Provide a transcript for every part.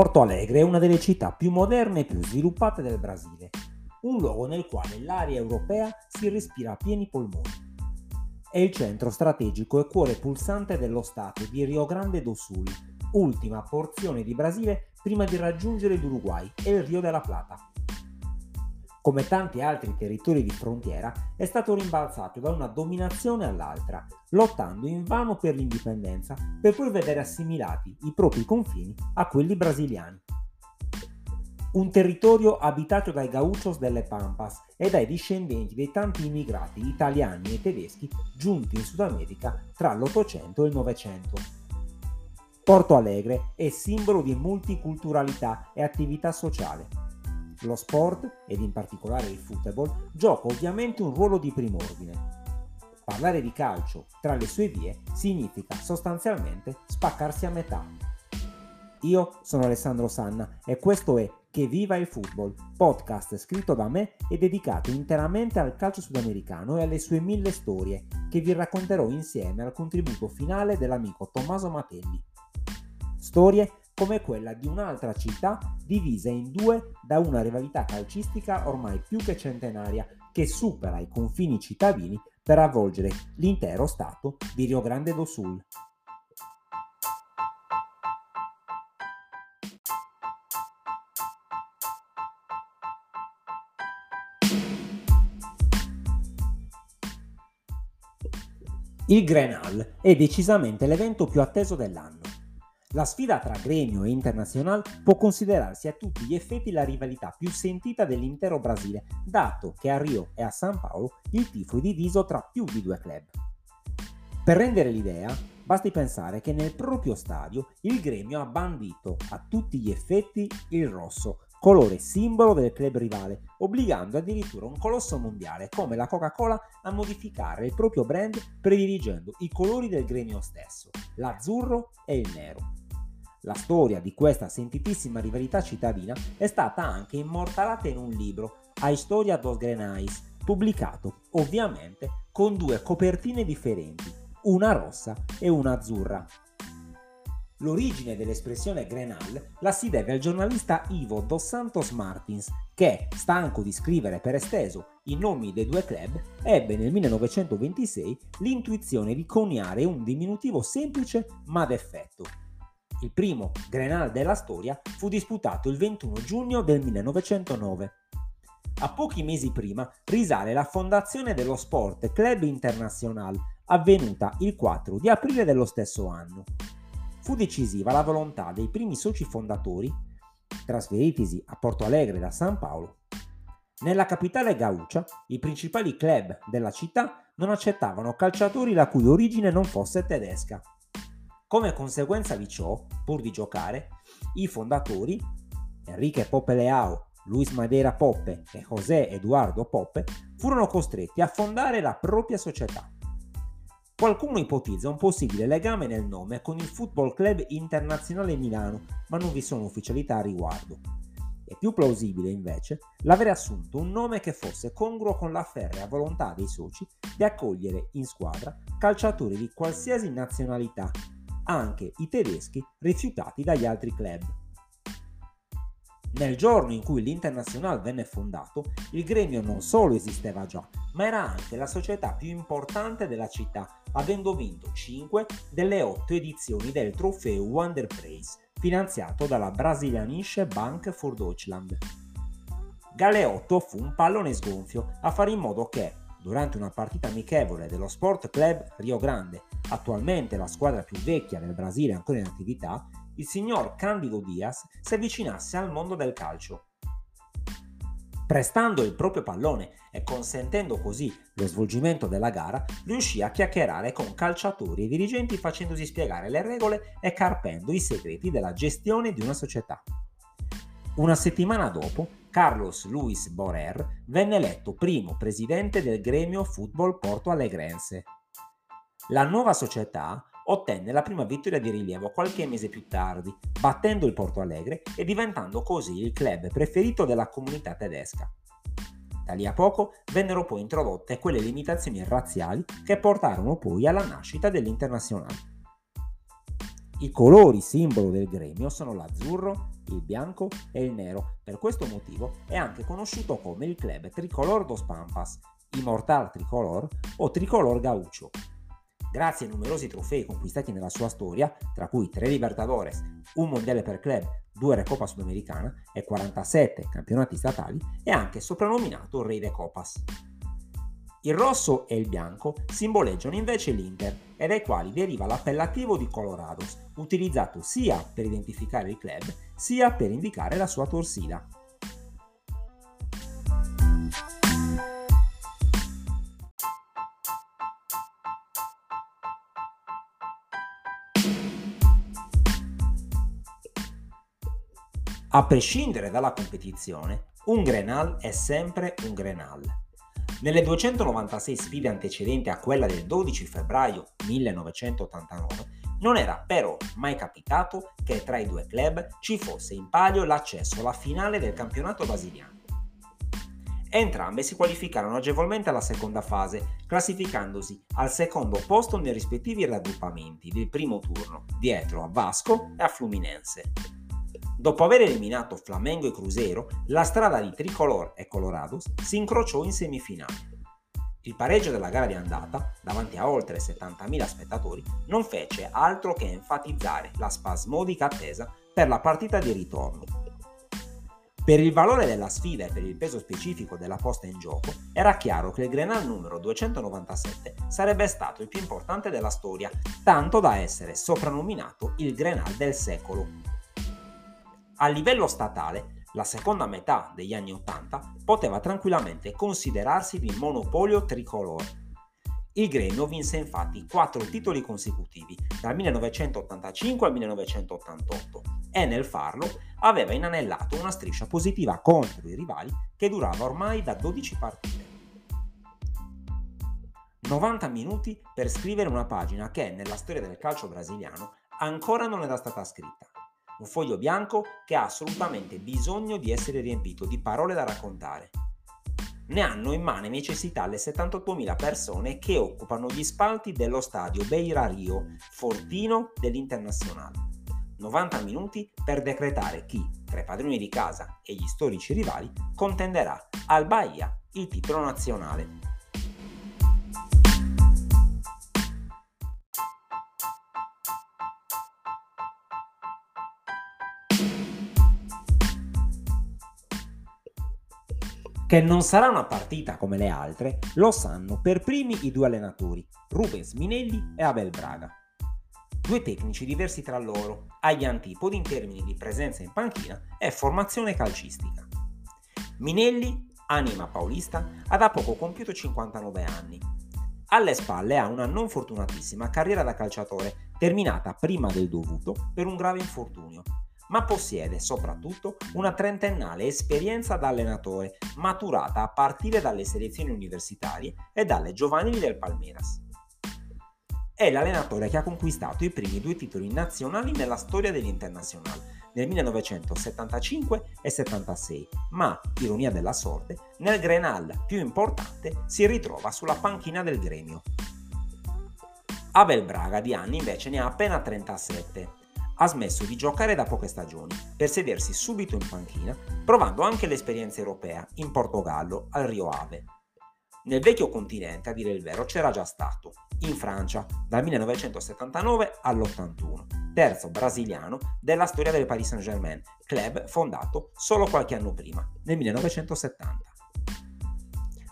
Porto Alegre è una delle città più moderne e più sviluppate del Brasile, un luogo nel quale l'aria europea si respira a pieni polmoni. È il centro strategico e cuore pulsante dello stato di Rio Grande do Sul, ultima porzione di Brasile prima di raggiungere l'Uruguay e il Rio della Plata. Come tanti altri territori di frontiera, è stato rimbalzato da una dominazione all'altra, lottando invano per l'indipendenza per poi vedere assimilati i propri confini a quelli brasiliani. Un territorio abitato dai gauchos delle Pampas e dai discendenti dei tanti immigrati italiani e tedeschi giunti in Sud America tra l'Ottocento e il Novecento. Porto Alegre è simbolo di multiculturalità e attività sociale lo sport, ed in particolare il football, gioca ovviamente un ruolo di prim'ordine. Parlare di calcio tra le sue vie significa sostanzialmente spaccarsi a metà. Io sono Alessandro Sanna e questo è Che viva il football, podcast scritto da me e dedicato interamente al calcio sudamericano e alle sue mille storie, che vi racconterò insieme al contributo finale dell'amico Tommaso Matelli. Storie come quella di un'altra città divisa in due da una rivalità calcistica ormai più che centenaria che supera i confini cittadini per avvolgere l'intero stato di Rio Grande do Sul. Il Grenal è decisamente l'evento più atteso dell'anno la sfida tra Gremio e Internazionale può considerarsi a tutti gli effetti la rivalità più sentita dell'intero Brasile, dato che a Rio e a San Paolo il tifo è diviso tra più di due club. Per rendere l'idea, basti pensare che nel proprio stadio il Gremio ha bandito a tutti gli effetti il rosso, colore simbolo del club rivale, obbligando addirittura un colosso mondiale come la Coca-Cola a modificare il proprio brand prediligendo i colori del gremio stesso, l'azzurro e il nero. La storia di questa sentitissima rivalità cittadina è stata anche immortalata in un libro, A Historia dos Grenais, pubblicato ovviamente con due copertine differenti, una rossa e una azzurra. L'origine dell'espressione Grenal la si deve al giornalista Ivo dos Santos Martins, che, stanco di scrivere per esteso i nomi dei due club, ebbe nel 1926 l'intuizione di coniare un diminutivo semplice ma d'effetto, il primo Grenal della storia fu disputato il 21 giugno del 1909. A pochi mesi prima risale la fondazione dello Sport Club International, avvenuta il 4 di aprile dello stesso anno. Fu decisiva la volontà dei primi soci fondatori, trasferitisi a Porto Alegre da San Paolo. Nella capitale gaucha, i principali club della città non accettavano calciatori la cui origine non fosse tedesca come conseguenza di ciò, pur di giocare, i fondatori, Enrique Poppe Leao, Luis Madeira Poppe e José Eduardo Poppe, furono costretti a fondare la propria società. Qualcuno ipotizza un possibile legame nel nome con il Football Club Internazionale Milano, ma non vi sono ufficialità a riguardo. È più plausibile invece l'avere assunto un nome che fosse congruo con la ferrea volontà dei soci di accogliere in squadra calciatori di qualsiasi nazionalità anche i tedeschi rifiutati dagli altri club. Nel giorno in cui l'International venne fondato, il gremio non solo esisteva già, ma era anche la società più importante della città, avendo vinto 5 delle 8 edizioni del trofeo Wanderpreis, finanziato dalla brasilianische Bank for Deutschland. Galeotto fu un pallone sgonfio a fare in modo che, durante una partita amichevole dello Sport Club Rio Grande, attualmente la squadra più vecchia del Brasile ancora in attività, il signor Candido Diaz si avvicinasse al mondo del calcio. Prestando il proprio pallone e consentendo così lo svolgimento della gara, riuscì a chiacchierare con calciatori e dirigenti facendosi spiegare le regole e carpendo i segreti della gestione di una società. Una settimana dopo, Carlos Luis Borer venne eletto primo presidente del gremio football Porto Alegrense. La nuova società ottenne la prima vittoria di rilievo qualche mese più tardi, battendo il Porto Alegre e diventando così il club preferito della comunità tedesca. Da lì a poco vennero poi introdotte quelle limitazioni razziali che portarono poi alla nascita dell'internazionale. I colori simbolo del gremio sono l'azzurro, il bianco e il nero. Per questo motivo è anche conosciuto come il club Tricolor dos Pampas, Immortal Tricolor o Tricolor Gaucho. Grazie ai numerosi trofei conquistati nella sua storia, tra cui 3 Libertadores, un mondiale per club, 2 Recopa Sudamericana e 47 campionati statali, è anche soprannominato Rey de Copas. Il rosso e il bianco simboleggiano invece l'Inter e dai quali deriva l'appellativo di Colorados, utilizzato sia per identificare il club sia per indicare la sua torsida. A prescindere dalla competizione, un Grenal è sempre un Grenal. Nelle 296 sfide antecedenti a quella del 12 febbraio 1989, non era però mai capitato che tra i due club ci fosse in palio l'accesso alla finale del campionato brasiliano. Entrambe si qualificarono agevolmente alla seconda fase, classificandosi al secondo posto nei rispettivi raggruppamenti del primo turno, dietro a Vasco e a Fluminense. Dopo aver eliminato Flamengo e Cruzeiro, la strada di Tricolor e Colorados si incrociò in semifinale. Il pareggio della gara di andata, davanti a oltre 70.000 spettatori, non fece altro che enfatizzare la spasmodica attesa per la partita di ritorno. Per il valore della sfida e per il peso specifico della posta in gioco, era chiaro che il Grenal numero 297 sarebbe stato il più importante della storia, tanto da essere soprannominato il Grenal del secolo. A livello statale, la seconda metà degli anni Ottanta poteva tranquillamente considerarsi di monopolio tricolore. Il Gremio vinse infatti quattro titoli consecutivi dal 1985 al 1988 e nel farlo aveva inanellato una striscia positiva contro i rivali che durava ormai da 12 partite. 90 minuti per scrivere una pagina che nella storia del calcio brasiliano ancora non era stata scritta un foglio bianco che ha assolutamente bisogno di essere riempito di parole da raccontare. Ne hanno in mano necessità le 78.000 persone che occupano gli spalti dello stadio Beira Rio, Fortino dell'Internazionale. 90 minuti per decretare chi, tra i padroni di casa e gli storici rivali, contenderà al Bahia il titolo nazionale. Che non sarà una partita come le altre lo sanno per primi i due allenatori, Rubens Minelli e Abel Braga. Due tecnici diversi tra loro, agli antipodi in termini di presenza in panchina e formazione calcistica. Minelli, anima paulista, ha da poco compiuto 59 anni. Alle spalle ha una non fortunatissima carriera da calciatore, terminata prima del dovuto per un grave infortunio, ma possiede soprattutto una trentennale esperienza da allenatore, maturata a partire dalle selezioni universitarie e dalle giovanili del Palmeiras. È l'allenatore che ha conquistato i primi due titoli nazionali nella storia dell'Internazionale, nel 1975 e 76, ma, ironia della sorte, nel Grenal più importante si ritrova sulla panchina del gremio. Abel Braga di anni invece ne ha appena 37 ha smesso di giocare da poche stagioni per sedersi subito in panchina, provando anche l'esperienza europea in Portogallo al Rio Ave. Nel vecchio continente, a dire il vero, c'era già stato, in Francia, dal 1979 all'81, terzo brasiliano della storia del Paris Saint-Germain, club fondato solo qualche anno prima, nel 1970.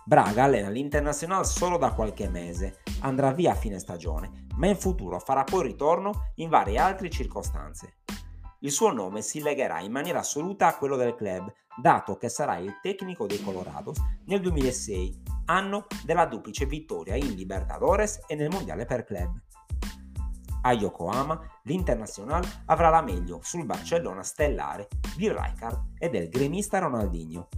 Braga allena l'Internazionale solo da qualche mese, andrà via a fine stagione, ma in futuro farà poi ritorno in varie altre circostanze. Il suo nome si legherà in maniera assoluta a quello del club, dato che sarà il tecnico dei Colorados nel 2006, anno della duplice vittoria in Libertadores e nel Mondiale per club. A Yokohama, l'Internazionale avrà la meglio sul Barcellona stellare di Rijkaard e del gremista Ronaldinho.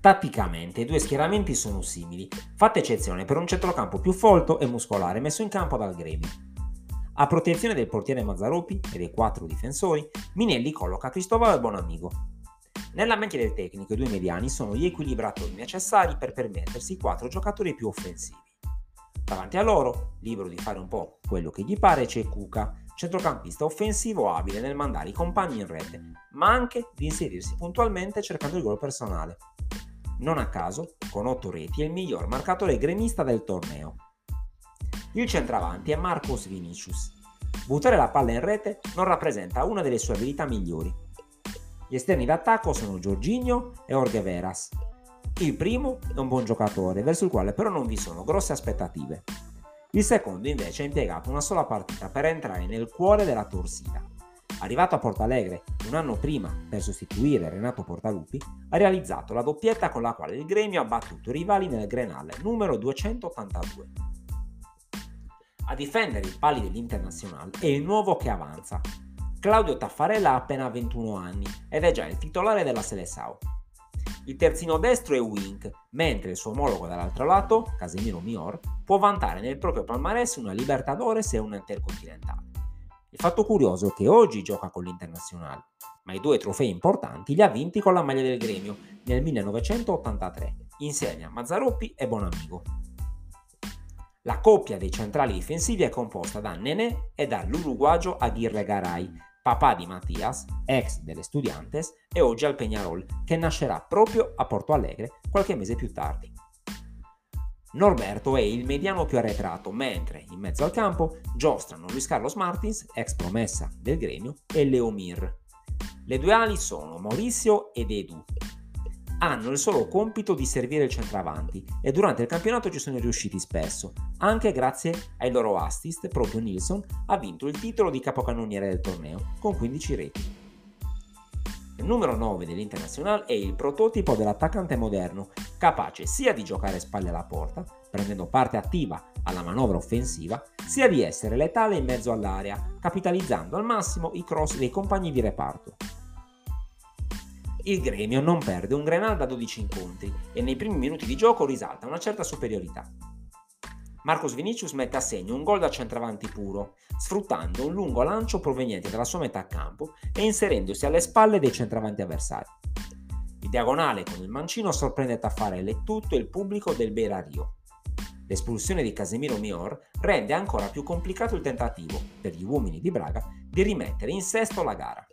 Tatticamente i due schieramenti sono simili, fatta eccezione per un centrocampo più folto e muscolare messo in campo dal gremio. A protezione del portiere Mazzaropi e dei quattro difensori, Minelli colloca Cristobal Bonamigo. Nella mente del tecnico i due mediani sono gli equilibratori necessari per permettersi quattro giocatori più offensivi. Davanti a loro, libero di fare un po' quello che gli pare, c'è Kuka, centrocampista offensivo abile nel mandare i compagni in rete, ma anche di inserirsi puntualmente cercando il gol personale. Non a caso, con 8 reti, è il miglior marcatore gremista del torneo. Il centravanti è Marcos Vinicius. Buttare la palla in rete non rappresenta una delle sue abilità migliori. Gli esterni d'attacco sono Giorginio e Orge Veras, il primo è un buon giocatore, verso il quale però non vi sono grosse aspettative. Il secondo invece ha impiegato una sola partita per entrare nel cuore della torsida. Arrivato a Portalegre un anno prima per sostituire Renato Portalupi, ha realizzato la doppietta con la quale il gremio ha battuto i rivali nel Grenale numero 282. A difendere i pali dell'Internazionale è il nuovo che avanza. Claudio Taffarella ha appena 21 anni ed è già il titolare della Seleção. Il terzino destro è Wink, mentre il suo omologo dall'altro lato, Casemiro Mior, può vantare nel proprio palmarès una Libertadores e una Intercontinentale. Il fatto curioso è che oggi gioca con l'Internazionale, ma i due trofei importanti li ha vinti con la maglia del gremio nel 1983, insieme a Mazzaroppi e Bonamigo. La coppia dei centrali difensivi è composta da Nenè e dall'uruguagio Aguirre Garay, papà di Mattias, ex delle Studiantes e oggi al Peñarol, che nascerà proprio a Porto Alegre qualche mese più tardi. Norberto è il mediano più arretrato, mentre in mezzo al campo giostrano Luis Carlos Martins, ex promessa del gremio, e Leomir. Le due ali sono Maurizio ed Edu, hanno il solo compito di servire il centravanti e durante il campionato ci sono riusciti spesso, anche grazie ai loro assist, proprio Nilsson ha vinto il titolo di capocannoniere del torneo con 15 reti. Numero 9 dell'Internazionale è il prototipo dell'attaccante moderno, capace sia di giocare spalle alla porta, prendendo parte attiva alla manovra offensiva, sia di essere letale in mezzo all'area, capitalizzando al massimo i cross dei compagni di reparto il gremio non perde un Grenal da 12 incontri e nei primi minuti di gioco risalta una certa superiorità. Marcos Vinicius mette a segno un gol da centravanti puro, sfruttando un lungo lancio proveniente dalla sua metà campo e inserendosi alle spalle dei centravanti avversari. Il diagonale con il mancino sorprende Taffarelle e tutto il pubblico del Berario. L'espulsione di Casemiro Mior rende ancora più complicato il tentativo, per gli uomini di Braga, di rimettere in sesto la gara.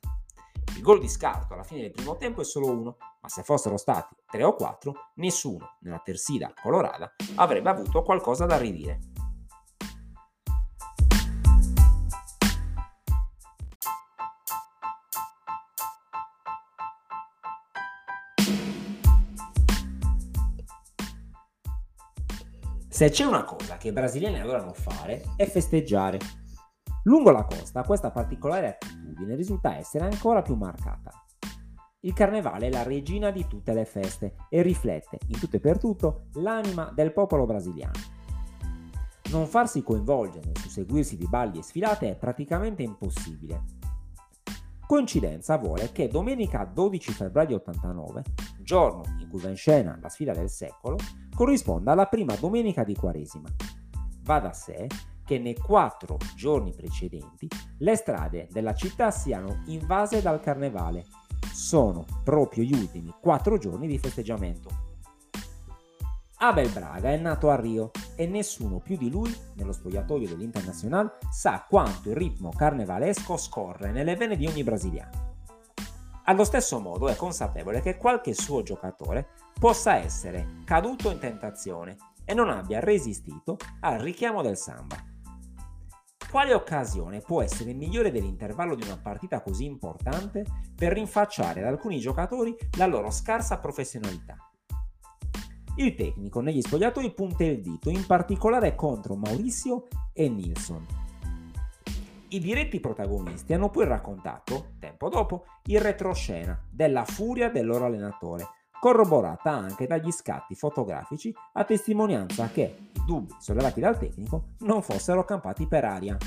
Il gol di scarto alla fine del primo tempo è solo uno, ma se fossero stati tre o quattro, nessuno nella terzida colorata avrebbe avuto qualcosa da ridire. Se c'è una cosa che i brasiliani adorano fare è festeggiare. Lungo la costa questa particolare attitudine risulta essere ancora più marcata. Il carnevale è la regina di tutte le feste e riflette, in tutto e per tutto, l'anima del popolo brasiliano. Non farsi coinvolgere nel susseguirsi di balli e sfilate è praticamente impossibile. Coincidenza vuole che domenica 12 febbraio 89, giorno in cui va in scena la sfida del secolo, corrisponda alla prima domenica di Quaresima. Va da sé che nei quattro giorni precedenti le strade della città siano invase dal carnevale. Sono proprio gli ultimi quattro giorni di festeggiamento. Abel Braga è nato a Rio e nessuno più di lui, nello spogliatoio dell'Internazionale, sa quanto il ritmo carnevalesco scorre nelle vene di ogni brasiliano. Allo stesso modo è consapevole che qualche suo giocatore possa essere caduto in tentazione e non abbia resistito al richiamo del samba. Quale occasione può essere migliore dell'intervallo di una partita così importante per rinfacciare ad alcuni giocatori la loro scarsa professionalità? Il tecnico negli spogliatoi punta il dito in particolare contro Maurizio e Nilsson. I diretti protagonisti hanno poi raccontato, tempo dopo, il retroscena della furia del loro allenatore, corroborata anche dagli scatti fotografici a testimonianza che i dubbi sollevati dal tecnico non fossero campati per aria.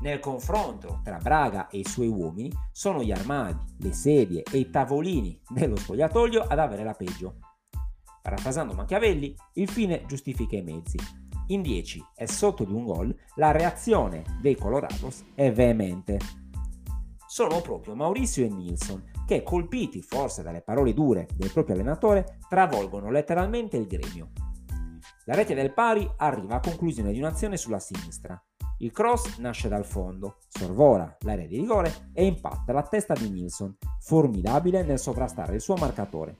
Nel confronto tra Braga e i suoi uomini sono gli armadi, le sedie e i tavolini dello spogliatoio ad avere la peggio. Parafrasando Machiavelli, il fine giustifica i mezzi. In 10 e sotto di un gol, la reazione dei Colorados è veemente. Sono proprio Maurizio e Nilsson che, colpiti forse dalle parole dure del proprio allenatore, travolgono letteralmente il gremio. La rete del pari arriva a conclusione di un'azione sulla sinistra. Il cross nasce dal fondo, sorvola l'area di rigore e impatta la testa di Nilsson, formidabile nel sovrastare il suo marcatore.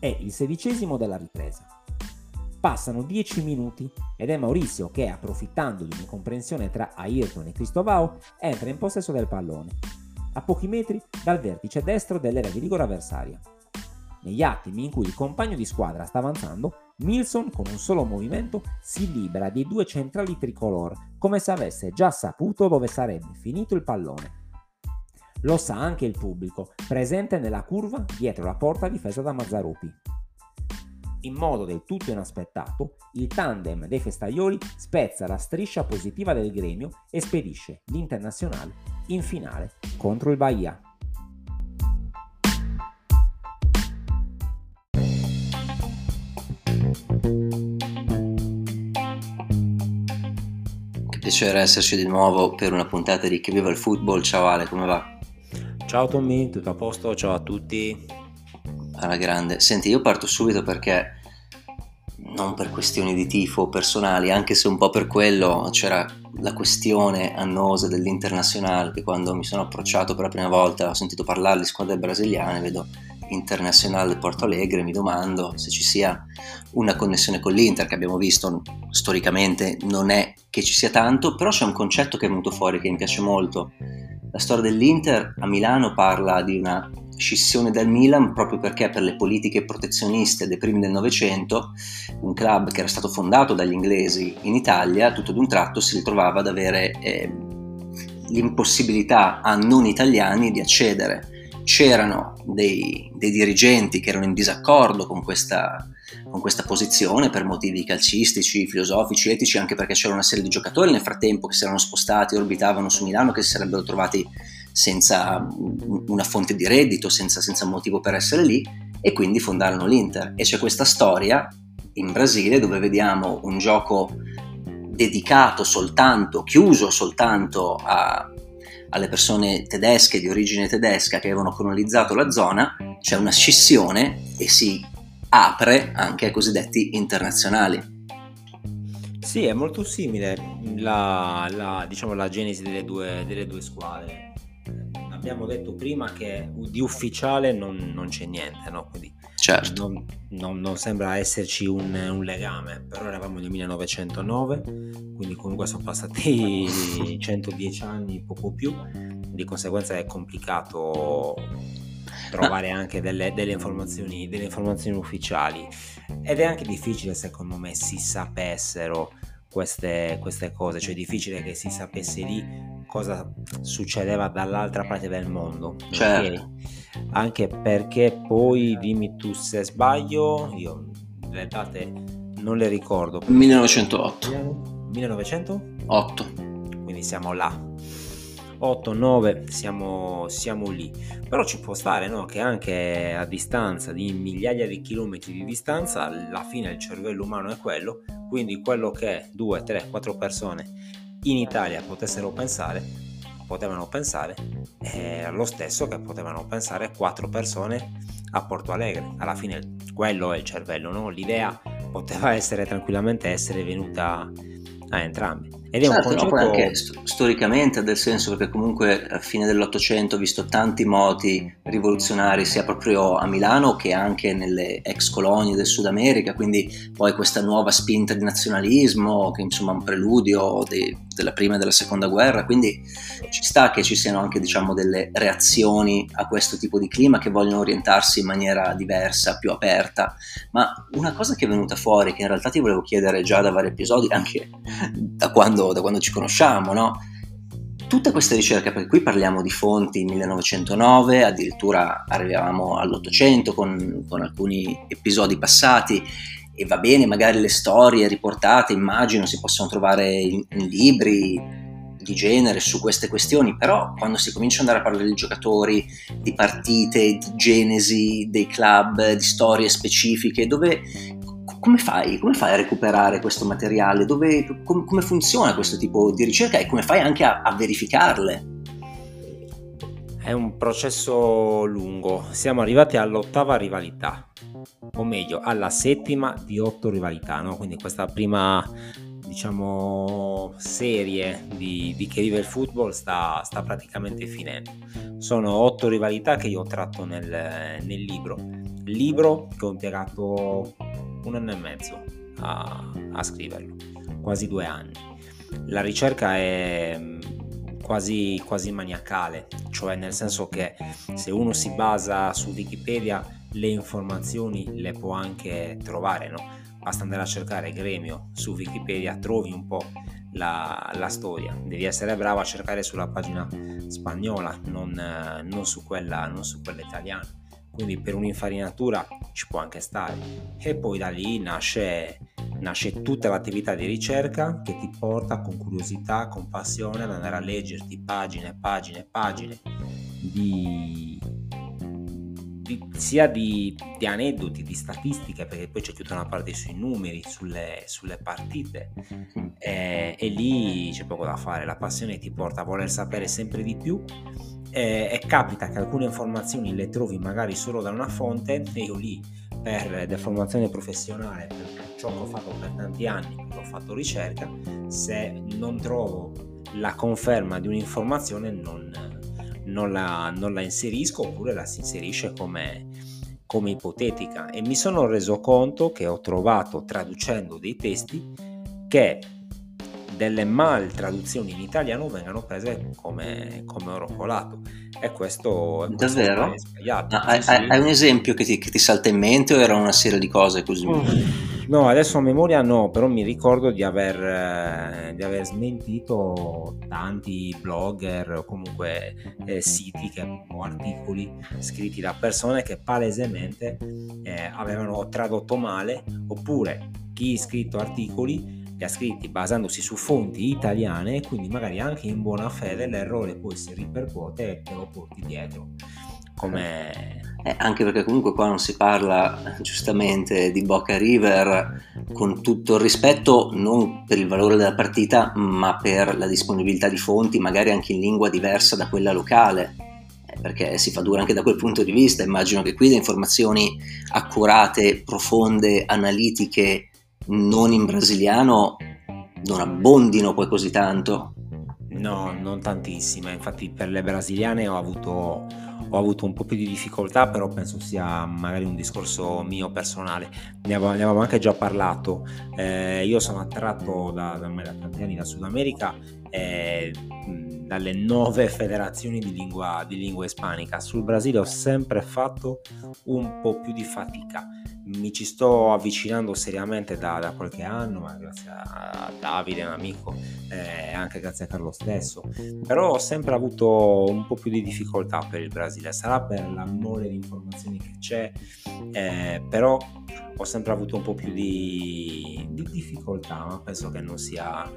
È il sedicesimo della ripresa. Passano 10 minuti ed è Maurizio che, approfittando di un'incomprensione tra Ayrton e Cristovao, entra in possesso del pallone, a pochi metri dal vertice destro dell'area di rigore avversaria. Negli attimi in cui il compagno di squadra sta avanzando, Milson con un solo movimento si libera dei due centrali tricolor, come se avesse già saputo dove sarebbe finito il pallone. Lo sa anche il pubblico, presente nella curva dietro la porta difesa da Mazzarupi. In modo del tutto inaspettato, il tandem dei festaioli spezza la striscia positiva del gremio e spedisce l'Internazionale in finale contro il Bahia. piacere esserci di nuovo per una puntata di Che viva il football. Ciao Ale, come va? Ciao Tommy, tutto a posto? Ciao a tutti. Alla grande. Senti, io parto subito perché non per questioni di tifo personali, anche se un po' per quello c'era la questione annosa dell'internazionale che quando mi sono approcciato per la prima volta ho sentito parlare di squadre brasiliane, vedo internazionale Porto Alegre, mi domando se ci sia una connessione con l'Inter, che abbiamo visto storicamente non è che ci sia tanto, però c'è un concetto che è venuto fuori che mi piace molto. La storia dell'Inter a Milano parla di una scissione dal Milan proprio perché per le politiche protezioniste dei primi del Novecento un club che era stato fondato dagli inglesi in Italia tutto d'un tratto si ritrovava ad avere eh, l'impossibilità a non italiani di accedere. C'erano dei, dei, dirigenti che erano in disaccordo con questa, con questa, posizione per motivi calcistici, filosofici, etici, anche perché c'era una serie di giocatori nel frattempo che si erano spostati, orbitavano su Milano, che si sarebbero trovati senza una fonte di reddito, senza, senza motivo per essere lì, e quindi fondarono l'Inter. E c'è questa storia in Brasile dove vediamo un gioco dedicato soltanto, chiuso soltanto a, alle persone tedesche di origine tedesca che avevano colonizzato la zona, c'è una scissione e si apre anche ai cosiddetti internazionali. Sì, è molto simile la, la, diciamo, la genesi delle due, delle due, squadre. Abbiamo detto prima che di ufficiale non, non c'è niente, no? Quindi certo. non, non, non, sembra esserci un, un, legame, però eravamo nel 1909, quindi comunque sono passati 110 anni, poco più, di conseguenza è complicato trovare anche delle, delle, informazioni, delle informazioni ufficiali ed è anche difficile secondo me si sapessero queste, queste cose, cioè è difficile che si sapesse lì cosa succedeva dall'altra parte del mondo. Certo. Okay? Anche perché poi, dimmi tu se sbaglio, io le date non le ricordo. 1908. 1908? Quindi siamo là. 8, 9, siamo, siamo lì. Però ci può stare no? che anche a distanza di migliaia di chilometri di distanza, alla fine il cervello umano è quello, quindi quello che 2, 3, 4 persone in Italia potessero pensare, potevano pensare, è lo stesso che potevano pensare quattro persone a Porto Alegre. Alla fine quello è il cervello, no? l'idea poteva essere tranquillamente essere venuta a entrambi. Ed è certo, un concetto... no, anche st- storicamente, nel senso che comunque a fine dell'Ottocento ho visto tanti moti rivoluzionari sia proprio a Milano che anche nelle ex colonie del Sud America, quindi poi questa nuova spinta di nazionalismo che insomma è un preludio de- della prima e della seconda guerra, quindi ci sta che ci siano anche diciamo delle reazioni a questo tipo di clima che vogliono orientarsi in maniera diversa, più aperta, ma una cosa che è venuta fuori che in realtà ti volevo chiedere già da vari episodi, anche da quando quando, da quando ci conosciamo, no? Tutte queste ricerche, perché qui parliamo di fonti 1909, addirittura arrivavamo all'Ottocento con, con alcuni episodi passati, e va bene, magari le storie riportate, immagino, si possono trovare in, in libri di genere su queste questioni, però quando si comincia ad andare a parlare di giocatori, di partite, di genesi dei club, di storie specifiche, dove come fai? come fai? a recuperare questo materiale? Dove, com, come funziona questo tipo di ricerca e come fai anche a, a verificarle? È un processo lungo, siamo arrivati all'ottava rivalità, o meglio alla settima di otto rivalità, no? quindi questa prima diciamo serie di, di che vive il football sta, sta, praticamente finendo. Sono otto rivalità che io ho tratto nel, nel libro, libro che ho impiegato un anno e mezzo a, a scriverlo, quasi due anni. La ricerca è quasi, quasi maniacale, cioè nel senso che se uno si basa su Wikipedia le informazioni le può anche trovare, no? basta andare a cercare gremio su Wikipedia, trovi un po' la, la storia, devi essere bravo a cercare sulla pagina spagnola, non, non, su, quella, non su quella italiana quindi per un'infarinatura ci può anche stare. E poi da lì nasce, nasce tutta l'attività di ricerca che ti porta con curiosità, con passione ad andare a leggerti pagine e pagine e pagine di, di, sia di, di, aneddoti, di statistiche, perché poi c'è tutta una parte sui numeri, sulle, sulle partite. E, e lì c'è poco da fare, la passione ti porta a voler sapere sempre di più. Eh, e capita che alcune informazioni le trovi magari solo da una fonte e io lì per deformazione professionale, per ciò che ho fatto per tanti anni, ho fatto ricerca, se non trovo la conferma di un'informazione non, non, la, non la, inserisco oppure la si inserisce come, come ipotetica. E mi sono reso conto che ho trovato traducendo dei testi che delle mal traduzioni in italiano vengano prese come, come oro colato e questo è davvero sbagliato. Ah, hai, sì. hai, un esempio che ti, che ti, salta in mente o era una serie di cose così? Mm. No, adesso a memoria no, però mi ricordo di aver, eh, di aver smentito tanti blogger o comunque eh, siti che, o articoli scritti da persone che palesemente eh, avevano tradotto male oppure chi ha scritto articoli li ha scritti basandosi su fonti italiane e quindi magari anche in buona fede l'errore poi si ripercuote e te lo porti dietro. Come... Eh, anche perché comunque qua non si parla giustamente di Boca River con tutto il rispetto non per il valore della partita ma per la disponibilità di fonti magari anche in lingua diversa da quella locale eh, perché si fa dura anche da quel punto di vista immagino che qui le informazioni accurate, profonde, analitiche non in brasiliano non abbondino poi così tanto. No, non tantissime, infatti per le brasiliane ho avuto, ho avuto un po' più di difficoltà, però penso sia magari un discorso mio personale. Ne avevamo, ne avevamo anche già parlato. Eh, io sono attratto da, da, da tanti anni da Sud America e dalle nove federazioni di lingua, di lingua ispanica. Sul Brasile ho sempre fatto un po' più di fatica mi ci sto avvicinando seriamente da, da, qualche anno, ma grazie a Davide, un amico, e eh, anche grazie a Carlo stesso. Però ho sempre avuto un po' più di difficoltà per il Brasile, sarà per la mole di informazioni che c'è, eh, però ho sempre avuto un po' più di, di difficoltà, ma penso che non sia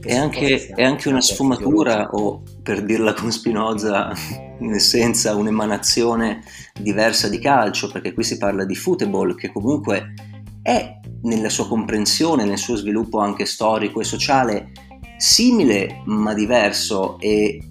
è anche, è anche, una sfumatura, o per dirla con Spinoza, in essenza un'emanazione diversa di calcio, perché qui si parla di football, che comunque è nella sua comprensione, nel suo sviluppo anche storico e sociale, simile ma diverso e,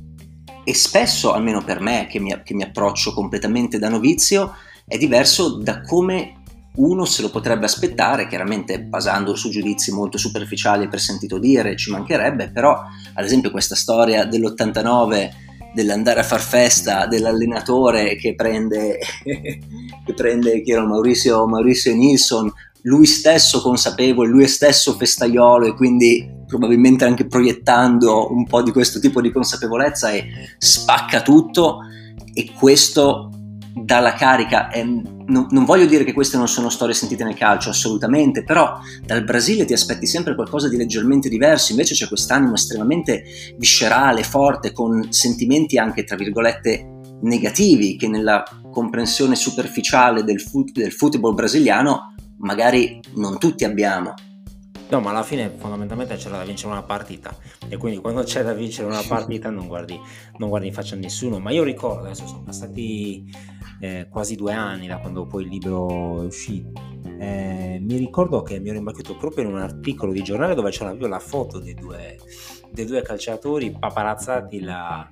e spesso, almeno per me, che mi, che mi approccio completamente da novizio, è diverso da come uno se lo potrebbe aspettare, chiaramente basando su giudizi molto superficiali per sentito dire, ci mancherebbe, però ad esempio questa storia dell'89 dell'andare a far festa dell'allenatore che prende, che prende chi era Maurizio, Maurizio Nilsson, lui stesso consapevole, lui stesso festaiolo e quindi probabilmente anche proiettando un po' di questo tipo di consapevolezza e spacca tutto e questo dà la carica. È, non, non, voglio dire che queste non sono storie sentite nel calcio, assolutamente, però dal Brasile ti aspetti sempre qualcosa di leggermente diverso, invece c'è quest'animo estremamente viscerale, forte, con sentimenti anche, tra virgolette, negativi che nella comprensione superficiale del, foot, del football brasiliano magari non tutti abbiamo. No, ma alla fine fondamentalmente c'era da vincere una partita e quindi quando c'è da vincere una partita non guardi, non guardi in faccia a nessuno, ma io ricordo, adesso sono passati eh, quasi due anni da quando poi il libro è uscito, eh, mi ricordo che mi ero imbattuto proprio in un articolo di giornale dove c'era proprio la foto dei due, dei due calciatori paparazzati la,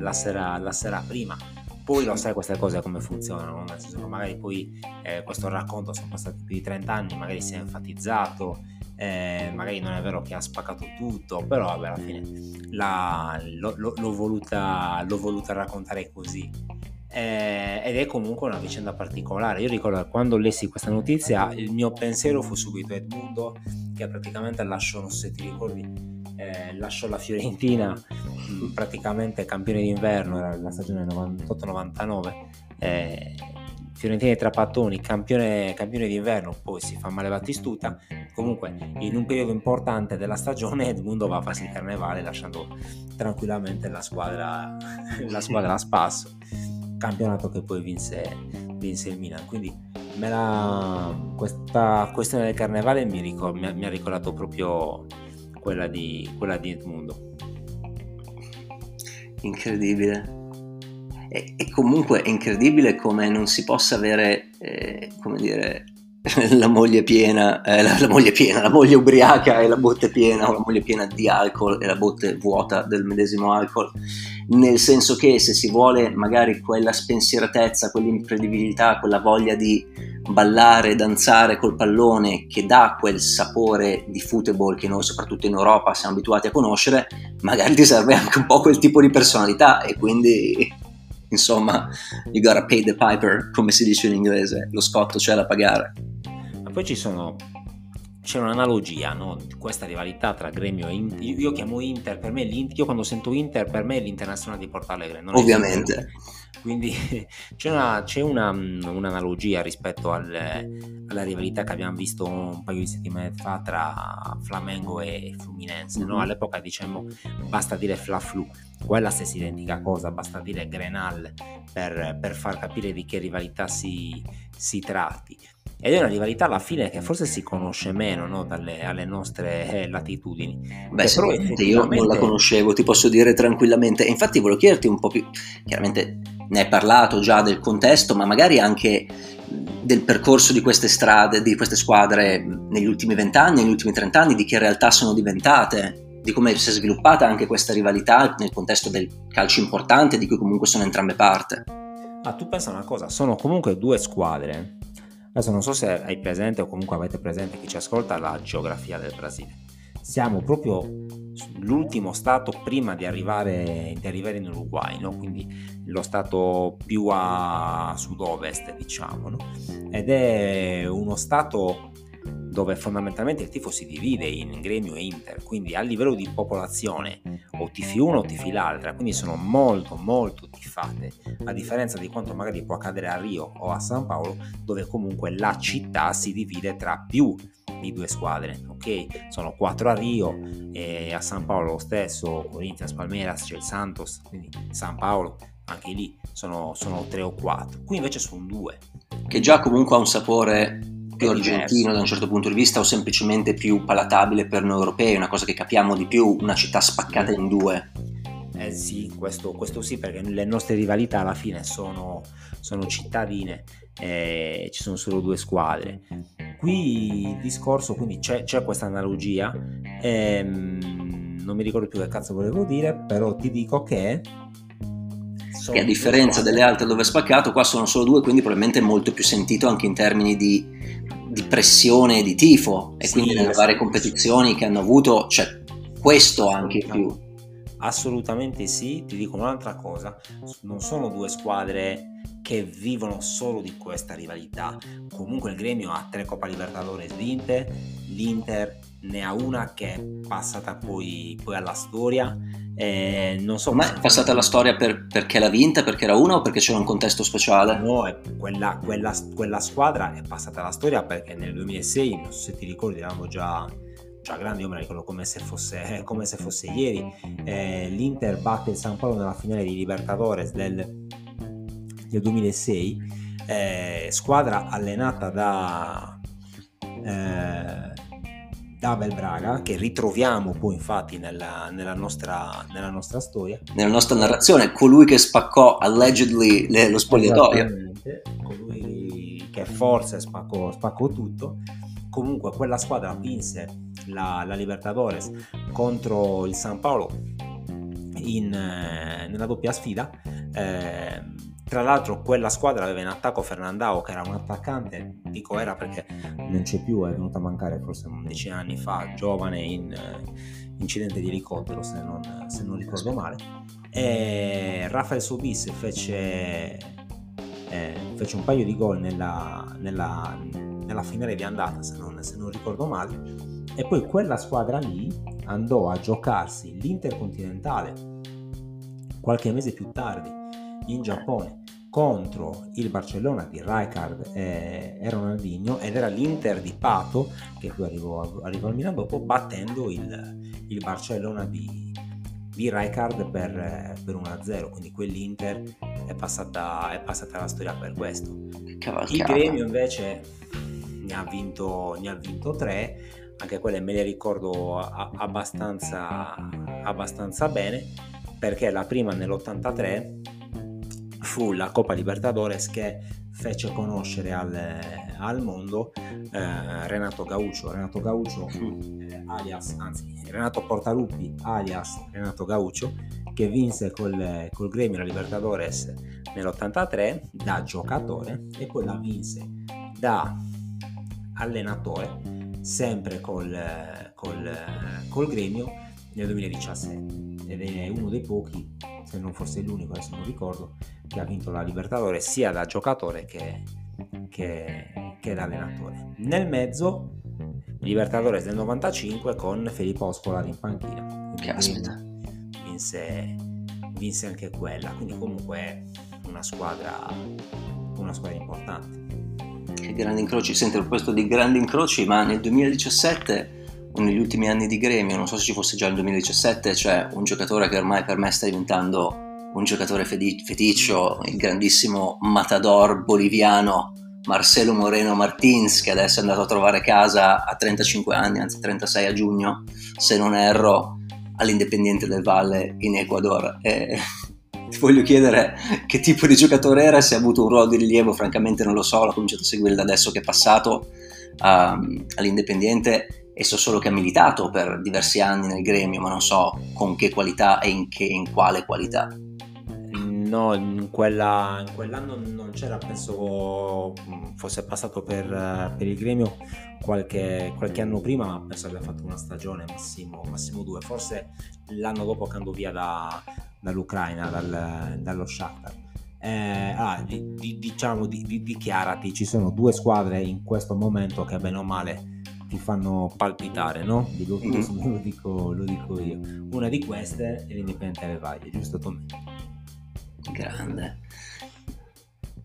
la, sera, la sera prima poi lo sai queste cose come funzionano, nel senso che magari poi eh, questo racconto sono passati più di 30 anni, magari si è enfatizzato, eh, magari non è vero che ha spaccato tutto, però vabbè alla fine la, lo, lo, l'ho, voluta, l'ho voluta raccontare così. Eh, ed è comunque una vicenda particolare. Io ricordo che quando lessi questa notizia il mio pensiero fu subito Edmundo che praticamente lasciò, non so se ti ricordi, eh, lasciò la Fiorentina praticamente campione d'inverno, era la stagione 98-99. Eh, Fiorentina e Trapattoni, campione, campione d'inverno, poi si fa male Battistuta. Comunque, in un periodo importante della stagione, Edmundo va a farsi il carnevale lasciando tranquillamente la squadra, la squadra a spasso. Campionato che poi vinse, vinse il Milan. Quindi la, questa questione del carnevale mi, ricordo, mi, ha, mi ha ricordato proprio quella di, quella di Edmundo incredibile. E, e, comunque è incredibile come non si possa avere, eh, come dire, la moglie piena, eh, la, la, moglie piena, la moglie ubriaca e la botte piena, o la moglie piena di alcol e la botte vuota del medesimo alcol, nel senso che se si vuole magari quella spensieratezza, quell'imprevedibilità, quella voglia di ballare, danzare col pallone che dà quel sapore di football che noi soprattutto in Europa siamo abituati a conoscere, magari ti serve anche un po' quel tipo di personalità e quindi insomma you gotta pay the piper come si dice in inglese, lo scotto c'è da pagare. Poi ci sono c'è un'analogia, no? questa rivalità tra Gremio e Inter. Io, io chiamo Inter, per me io quando sento Inter, per me è l'internazionale di Porto Alegre. Ovviamente. Quindi c'è, una, c'è una, un'analogia rispetto al, alla rivalità che abbiamo visto un paio di settimane fa tra Flamengo e Fluminense. No? Mm-hmm. All'epoca diciamo basta dire Fla-Flu, quella stessa identica cosa, basta dire Grenal per, per far capire di che rivalità si, si tratti ed è una rivalità alla fine che forse si conosce meno no? Dalle, alle nostre eh, latitudini. Beh, effettivamente... io non la conoscevo, ti posso dire tranquillamente. Infatti volevo chiederti un po' più, chiaramente ne hai parlato già del contesto, ma magari anche del percorso di queste strade, di queste squadre negli ultimi vent'anni, negli ultimi trent'anni, di che realtà sono diventate, di come si è sviluppata anche questa rivalità nel contesto del calcio importante, di cui comunque sono entrambe parte. Ma tu pensa una cosa, sono comunque due squadre Adesso non so se hai presente o comunque avete presente chi ci ascolta la geografia del Brasile. Siamo proprio l'ultimo stato prima di arrivare, di arrivare in Uruguay, no? quindi lo stato più a sud-ovest, diciamo, no? ed è uno stato dove fondamentalmente il tifo si divide in gremio e inter, quindi a livello di popolazione o tifi una o tifi l'altra, quindi sono molto molto tifate, a differenza di quanto magari può accadere a Rio o a San Paolo, dove comunque la città si divide tra più di due squadre, ok? Sono quattro a Rio e a San Paolo lo stesso, Corinthians, Palmeiras, c'è il Santos, quindi San Paolo anche lì sono, sono tre o quattro, qui invece sono due. Che già comunque ha un sapore più argentino da un certo punto di vista o semplicemente più palatabile per noi europei, una cosa che capiamo di più, una città spaccata in due. Eh sì, questo, questo sì, perché le nostre rivalità alla fine sono, sono cittadine, eh, ci sono solo due squadre. Qui il discorso, quindi c'è, c'è questa analogia, ehm, non mi ricordo più che cazzo volevo dire, però ti dico che che a differenza delle altre dove è spaccato, qua sono solo due, quindi probabilmente è molto più sentito anche in termini di, di pressione e di tifo, e sì, quindi nelle varie competizioni che hanno avuto c'è questo anche più. Assolutamente sì, ti dico un'altra cosa, non sono due squadre che vivono solo di questa rivalità. Comunque il gremio ha tre Coppa Libertadores vinte, l'Inter ne ha una che è passata poi, poi alla storia. Eh, non so ma è passata alla storia per, perché l'ha vinta, perché era una o perché c'era un contesto speciale? No, quella, quella, quella, squadra è passata alla storia perché nel 2006, non so se ti ricordi, eravamo già, già grandi, io me la ricordo come se fosse, come se fosse ieri. Eh, L'Inter batte il San Paolo nella finale di Libertadores del, del 2006, eh, squadra allenata da... Eh, Abel Braga, che ritroviamo poi infatti nella, nella, nostra, nella, nostra, storia. Nella nostra narrazione, colui che spaccò allegedly le, lo spogliatoio. colui che forse spaccò, spaccò tutto. comunque quella squadra vinse la, la Libertadores contro il San Paolo in, eh, nella doppia sfida. Eh, tra l'altro quella squadra aveva in attacco Fernandao che era un attaccante, dico era perché non c'è più, è venuto a mancare forse undici anni fa, giovane in eh, incidente di elicottero se non, se non ricordo male. E Rafael Sobis fece, eh, fece un paio di gol nella, nella, nella finale di andata se non, se non ricordo male e poi quella squadra lì andò a giocarsi l'Intercontinentale qualche mese più tardi in Giappone contro il Barcellona di Rijkaard e, Ronaldinho ed era l'Inter di Pato che poi arrivò, arrivò al Milan dopo battendo il, il Barcellona di, di Rijkaard per, per 1-0 quindi quell'Inter è passata, è passata la storia per questo. Il Gremio invece ne ha vinto, ne ha vinto 3 anche quelle me le ricordo abbastanza, abbastanza bene perché la prima nell'83 fu la Coppa Libertadores che fece conoscere al, al mondo eh, Renato Gaucho. Renato Gaucho, eh, alias, anzi, Renato Portaluppi, alias Renato Gaucho, che vinse col, col Gremio la Libertadores nell'83 da giocatore e poi la vinse da allenatore sempre col, col, col gremio nel 2017 ed è uno dei pochi, se non forse l'unico, adesso non ricordo, che ha vinto la Libertadores sia da giocatore che, che, che da allenatore. Nel mezzo Libertadores del 95 con Filippo Scolari in panchina. Caspita. Vinse, vinse anche quella, quindi comunque una squadra, una squadra importante. Che grandi incroci, senti a proposito di grandi incroci, ma nel 2017 o negli ultimi anni di gremio, non so se ci fosse già il 2017, c'è un giocatore che ormai per me sta diventando un giocatore feticcio, il grandissimo matador boliviano Marcelo Moreno Martins, che adesso è andato a trovare casa a 35 anni, anzi 36 a giugno, se non erro, all'Independiente del Valle in Ecuador. E ti voglio chiedere che tipo di giocatore era, se ha avuto un ruolo di rilievo, francamente non lo so, l'ho cominciato a seguire da adesso che è passato uh, all'Independiente e so solo che ha militato per diversi anni nel gremio, ma non so con che qualità e in, che, in quale qualità. No, in, quella, in quell'anno non c'era, penso fosse passato per, per il gremio qualche, qualche, anno prima, ma penso abbia fatto una stagione, massimo, massimo due, forse l'anno dopo che andò via da, dall'Ucraina, dal, dallo Shakhtar. Eh, allora, di, di, diciamo, di, dichiarati, ci sono due squadre in questo momento che bene o male ti fanno palpitare, no? Dico, mm-hmm. lo, dico, lo, dico, io. Una di queste è l'Indipendente Valle, giusto Tommy? Grande.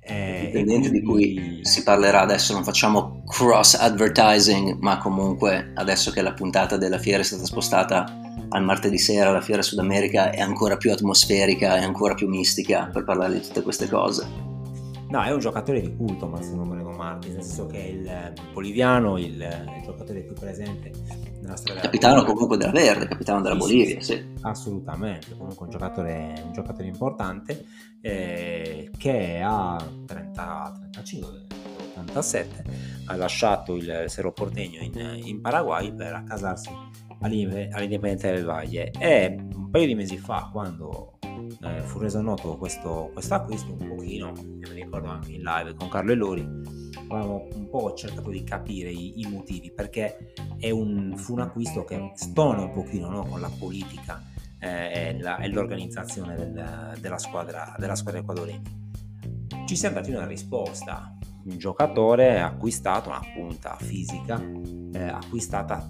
Eh, Indipendente quindi... di cui si parlerà adesso, non facciamo cross advertising, ma comunque adesso che la puntata della fiera è stata spostata al martedì sera la Fiera Sud America è ancora più atmosferica e ancora più mistica per parlare di tutte queste cose. No, è un giocatore di culto Massimo Moreno Martins, nel senso che è il boliviano, il, il giocatore più presente nella storia capitano della comunque della Verde, capitano della sì, Bolivia, sì, sì. Assolutamente, comunque un giocatore, un giocatore importante eh, che ha 30, 35, 87 ha lasciato il Cerro Porteño in, in Paraguay per accasarsi all'Indipendenza del Valle. E un paio di mesi fa quando eh, fu reso noto questo acquisto un pochino, mi ricordo anche in live con Carlo Elori, avevamo un po' cercato di capire i, i motivi perché un, fu un acquisto che stona un pochino no, con la politica eh, e, la, e, l'organizzazione del, della, squadra, della squadra equadoregna. Ci siamo dati una risposta, un giocatore acquistato, una punta fisica eh, acquistata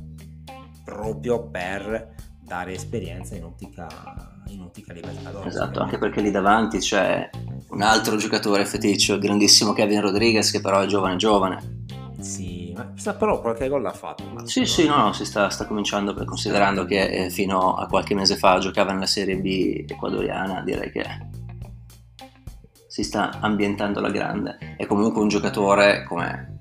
proprio per dare esperienza in ottica, in ottica Libertadores. Esatto, anche perché lì davanti c'è un altro giocatore feticcio, il grandissimo Kevin Rodriguez, che però è giovane giovane. Sì, ma però qualche gol l'ha fatto. Sì, sì, no, no, si sta, sta cominciando, per, considerando che eh, fino a qualche mese fa giocava nella Serie B ecuadoriana, direi che si sta ambientando la grande. È comunque un giocatore come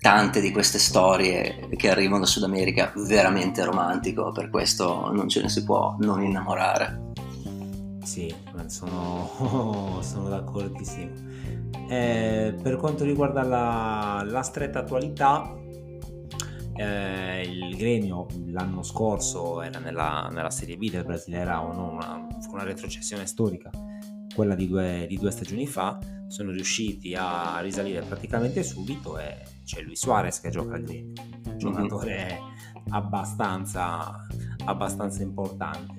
tante di queste storie che arrivano da Sud America veramente romantico, per questo non ce ne si può non innamorare. Sì, sono, sono d'accordissimo. Eh, per quanto riguarda la, la, stretta attualità, eh, il Gremio l'anno scorso era nella, nella Serie B del Brasileirao, no? una, una retrocessione storica, quella di due, di due, stagioni fa, sono riusciti a risalire praticamente subito e c'è Luis Suarez che gioca Gremio, un giocatore mm-hmm. abbastanza, abbastanza importante.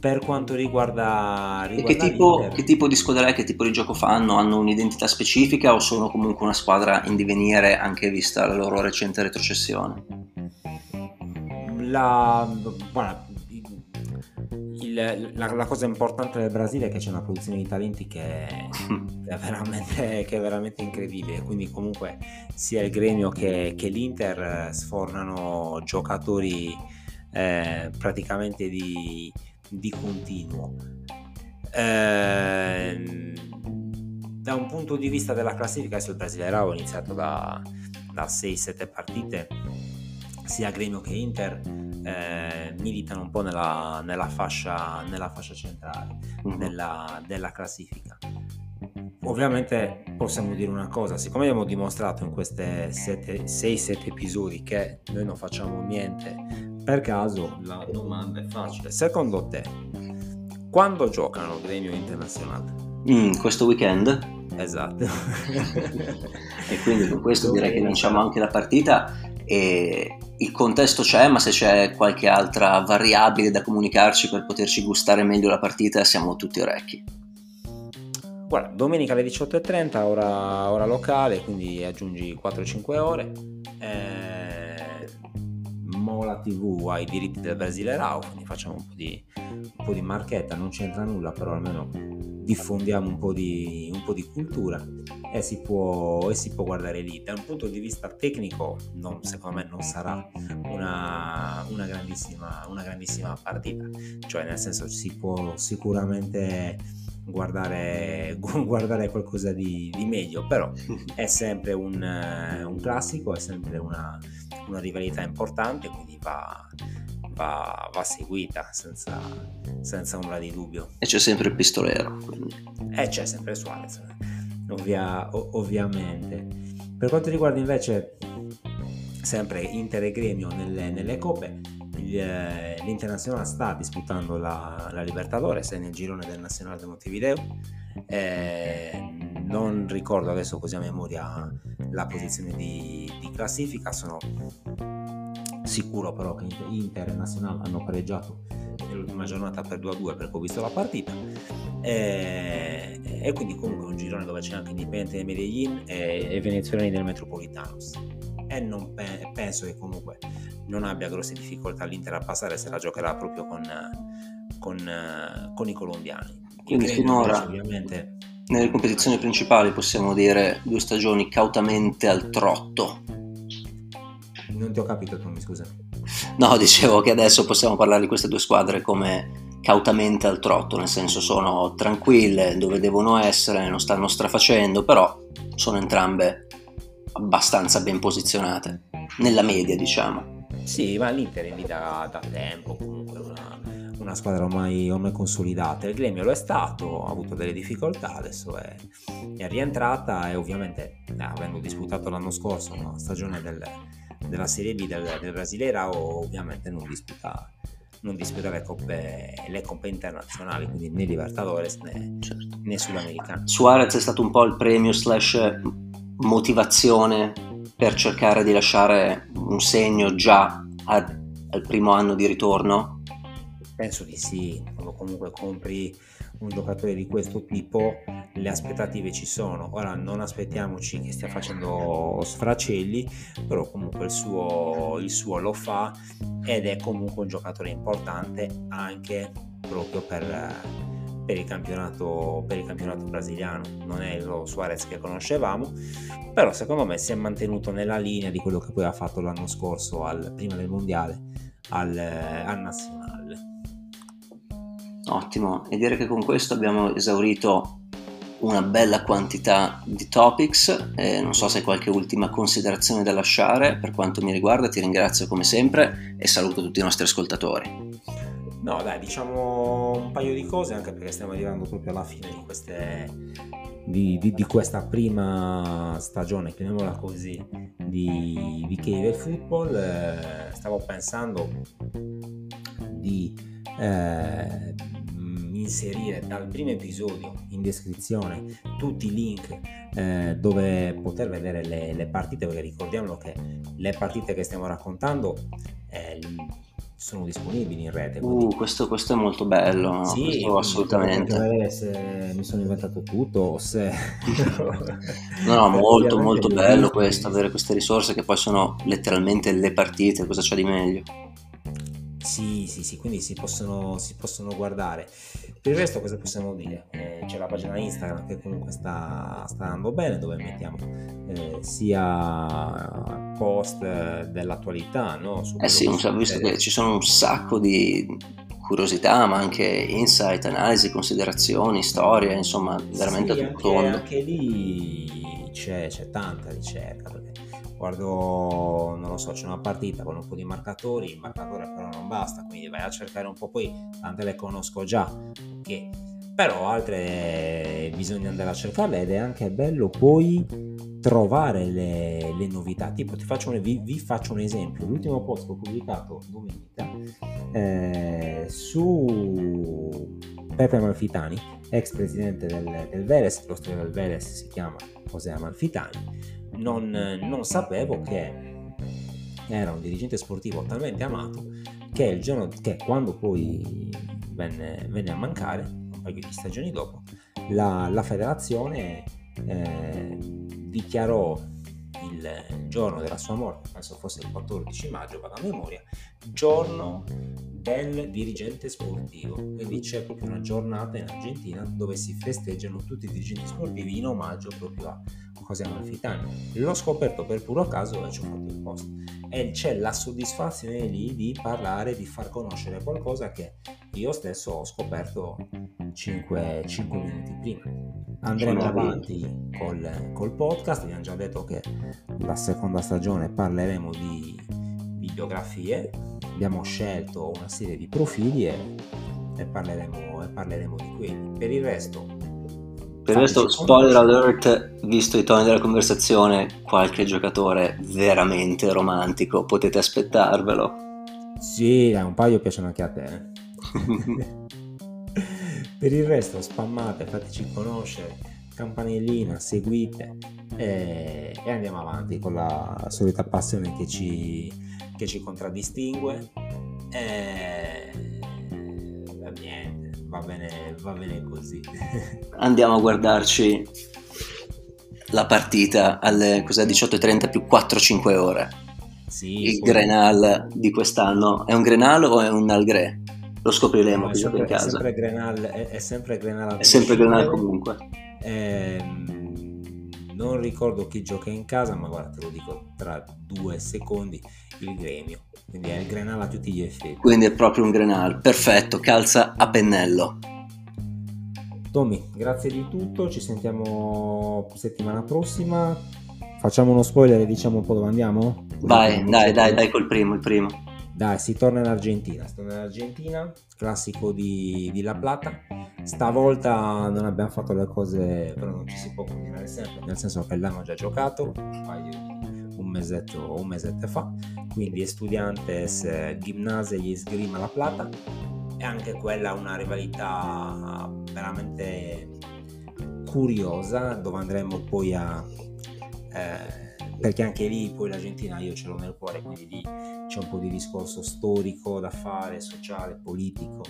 Per quanto riguarda, riguarda che, tipo, che, tipo, di squadra è? Che tipo di gioco fanno? Hanno un'identità specifica o sono comunque una squadra in divenire anche vista la loro recente retrocessione? La, guarda, il, la, la, cosa importante del Brasile è che c'è una produzione di talenti che, che, è, veramente, che è, veramente, incredibile. Quindi, comunque, sia il gremio che, che l'Inter sfornano giocatori eh, praticamente di di continuo. Eh, da un punto di vista della classifica, adesso il Brasileirao è iniziato da, da 6-7 partite, sia Gremio che Inter eh, militano un po' nella, nella, fascia, nella fascia, centrale mm-hmm. della, della classifica. Ovviamente possiamo dire una cosa, siccome abbiamo dimostrato in questi 6-7 episodi che noi non facciamo niente per caso la domanda è facile. Secondo te, quando giocano Gremio Internazionale? Mm, questo weekend? Esatto. e quindi con questo direi che lanciamo anche la partita e il contesto c'è, ma se c'è qualche altra variabile da comunicarci per poterci gustare meglio la partita, siamo tutti orecchi. Guarda, domenica alle 18.30, ora, ora locale, quindi aggiungi 4-5 ore. Eh, Mola TV ha i diritti del Brasile Rao, quindi facciamo un po, di, un po' di marchetta, non c'entra nulla, però almeno diffondiamo un po' di, un po di cultura e si, può, e si, può, guardare lì. Da un punto di vista tecnico, non, secondo me non sarà una, una, grandissima, una grandissima partita, cioè nel senso si può sicuramente guardare, guardare qualcosa di, di, meglio, però è sempre un, un classico, è sempre una, una rivalità importante, quindi va, va, va seguita senza, senza ombra di dubbio. E c'è sempre il pistolero. Quindi. E c'è sempre Suarez, ovvia, ovviamente. Per quanto riguarda invece sempre Inter e Gremio nelle, nelle coppe, il, l'Internazionale sta disputando la, la Libertadores nel girone del Nazionale di Montevideo. Eh, non ricordo adesso così a memoria la posizione di, di classifica, sono sicuro però che Inter e Nazionale hanno pareggiato nell'ultima giornata per 2-2 perché ho visto la partita. E, e quindi comunque un girone dove c'è anche Indipendente del Medellin e, e Venezuelani del Metropolitanos e non pe- penso che comunque non abbia grosse difficoltà l'Inter a passare se la giocherà proprio con, con, con i colombiani. Quindi finora ovviamente nelle competizioni principali possiamo dire due stagioni cautamente al trotto. Non ti ho capito Tommy, scusa. No, dicevo che adesso possiamo parlare di queste due squadre come cautamente al trotto, nel senso sono tranquille dove devono essere, non stanno strafacendo, però sono entrambe abbastanza ben posizionate, nella media diciamo. Sì, ma l'Inter è lì da, da tempo comunque una una squadra ormai, ormai, consolidata. Il Gremio lo è stato, ha avuto delle difficoltà, adesso è, è rientrata e ovviamente eh, avendo disputato l'anno scorso una stagione del, della Serie B del, del Brasileira ovviamente non disputa, non disputa le, coppe, le, coppe, internazionali, quindi né Libertadores né, certo. né Sudamericana. Suarez è stato un po' il premio slash motivazione per cercare di lasciare un segno già al, al primo anno di ritorno Penso di sì, quando comunque compri un giocatore di questo tipo le aspettative ci sono. Ora non aspettiamoci che stia facendo sfracelli, però comunque il suo, il suo lo fa ed è comunque un giocatore importante anche proprio per, per, il, campionato, per il campionato brasiliano. Non è lo Suarez che conoscevamo, però secondo me si è mantenuto nella linea di quello che poi ha fatto l'anno scorso al, prima del mondiale al, al nazionale. Ottimo, e direi che con questo abbiamo esaurito una bella quantità di topics. Eh, non so se hai qualche ultima considerazione da lasciare. Per quanto mi riguarda, ti ringrazio come sempre e saluto tutti i nostri ascoltatori. No, dai, diciamo un paio di cose anche perché stiamo arrivando proprio alla fine di, queste, di, di, di questa prima stagione, chiamiamola così, di, di Football. Eh, stavo pensando di eh, inserire dal primo episodio in descrizione tutti i link eh, dove poter vedere le, le, partite, perché ricordiamo che le partite che stiamo raccontando eh, sono disponibili in rete. Quindi... Uh, questo, questo, è molto bello, sì, questo assolutamente. Vedere se mi sono inventato tutto o se... no, no, molto molto bello questo, avere queste risorse che poi sono letteralmente le partite, cosa c'è di meglio? Sì, sì, sì, quindi si possono, si possono guardare. Per il resto cosa possiamo dire? Eh, c'è la pagina Instagram che comunque sta, sta andando bene, dove mettiamo eh, sia post dell'attualità, no? eh sì, ho visto che ci sono un sacco di curiosità, ma anche insight, analisi, considerazioni, storie, insomma, veramente sì, tutto. Anche, anche lì c'è, c'è tanta ricerca, perché guardo, non lo so, c'è una partita con un po' di marcatori, il marcatore però non basta, quindi vai a cercare un po' poi, tante le conosco già, ok? Però altre bisogna andare a cercarle ed è anche bello poi trovare le, le novità. Tipo, ti faccio un, vi, vi, faccio un esempio. L'ultimo post che ho pubblicato domenica eh, su Pepe Malfitani, ex presidente del, del Veles, lo storia del Veles si chiama José Malfitani non, non sapevo che era un dirigente sportivo talmente amato che il giorno che quando poi venne, venne a mancare un paio di stagioni dopo la, la federazione eh, dichiarò il giorno della sua morte, penso fosse il 14 maggio, vado a memoria, giorno del dirigente sportivo. Quindi c'è proprio una giornata in Argentina dove si festeggiano tutti i dirigenti sportivi in omaggio proprio a José Amalfitani. L'ho scoperto per puro caso e ci ho fatto il post. E c'è la soddisfazione lì di parlare, di far conoscere qualcosa che io stesso ho scoperto 5, 5 minuti prima. Andremo avanti col, col podcast, abbiamo già detto che la seconda stagione parleremo di biografie, abbiamo scelto una serie di profili e, e, parleremo, e parleremo di quelli. Per il resto per il resto, spoiler alert, visto i toni della conversazione, qualche giocatore veramente romantico, potete aspettarvelo. Sì, un paio piacciono anche a te. Eh. per il resto, spammate, fateci conoscere, campanellina, seguite e, e andiamo avanti con la solita passione che ci, che ci contraddistingue. E niente, va bene, va bene così. Andiamo a guardarci la partita alle 18.30 più 4-5 ore. Sì, il poi... Grenal di quest'anno è un Grenal o è un Algre? Lo scopriremo no, sempre, in casa. È sempre Grenal, è, è sempre Grenal. È sempre Grenal comunque. Ehm, non ricordo chi gioca in casa, ma guarda, te lo dico tra due secondi, il gremio. Quindi è il Grenal a tutti gli effetti. Quindi è proprio un Grenal, perfetto, calza a pennello. Tommy, grazie di tutto, ci sentiamo settimana prossima. Facciamo uno spoiler e diciamo un po' dove andiamo? Vai, dai, dai, dai col primo, il primo. Dai, si torna in Argentina, si torna in Argentina, classico di, di La Plata. Stavolta non abbiamo fatto le cose, però non ci si può continuare sempre, nel senso che l'hanno già giocato un paio di mesetto o un mesetto fa, quindi Estudiantes Gimnasia e Esgrima La Plata. E anche quella una rivalità veramente curiosa dove andremo poi a eh, perché anche lì poi l'Argentina io ce l'ho nel cuore quindi lì c'è un po' di discorso storico da fare sociale politico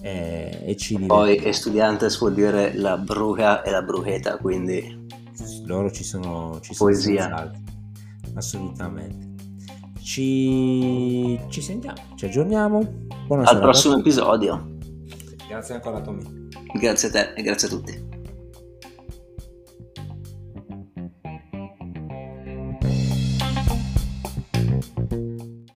eh, e ci poi Estudiantes vuol dire la bruja e la brujeta quindi loro ci sono ci poesia. sono assolutamente. Ci, ci sentiamo ci aggiorniamo. Buonasera al prossimo episodio. Grazie ancora Tommy. Grazie a te e grazie a tutti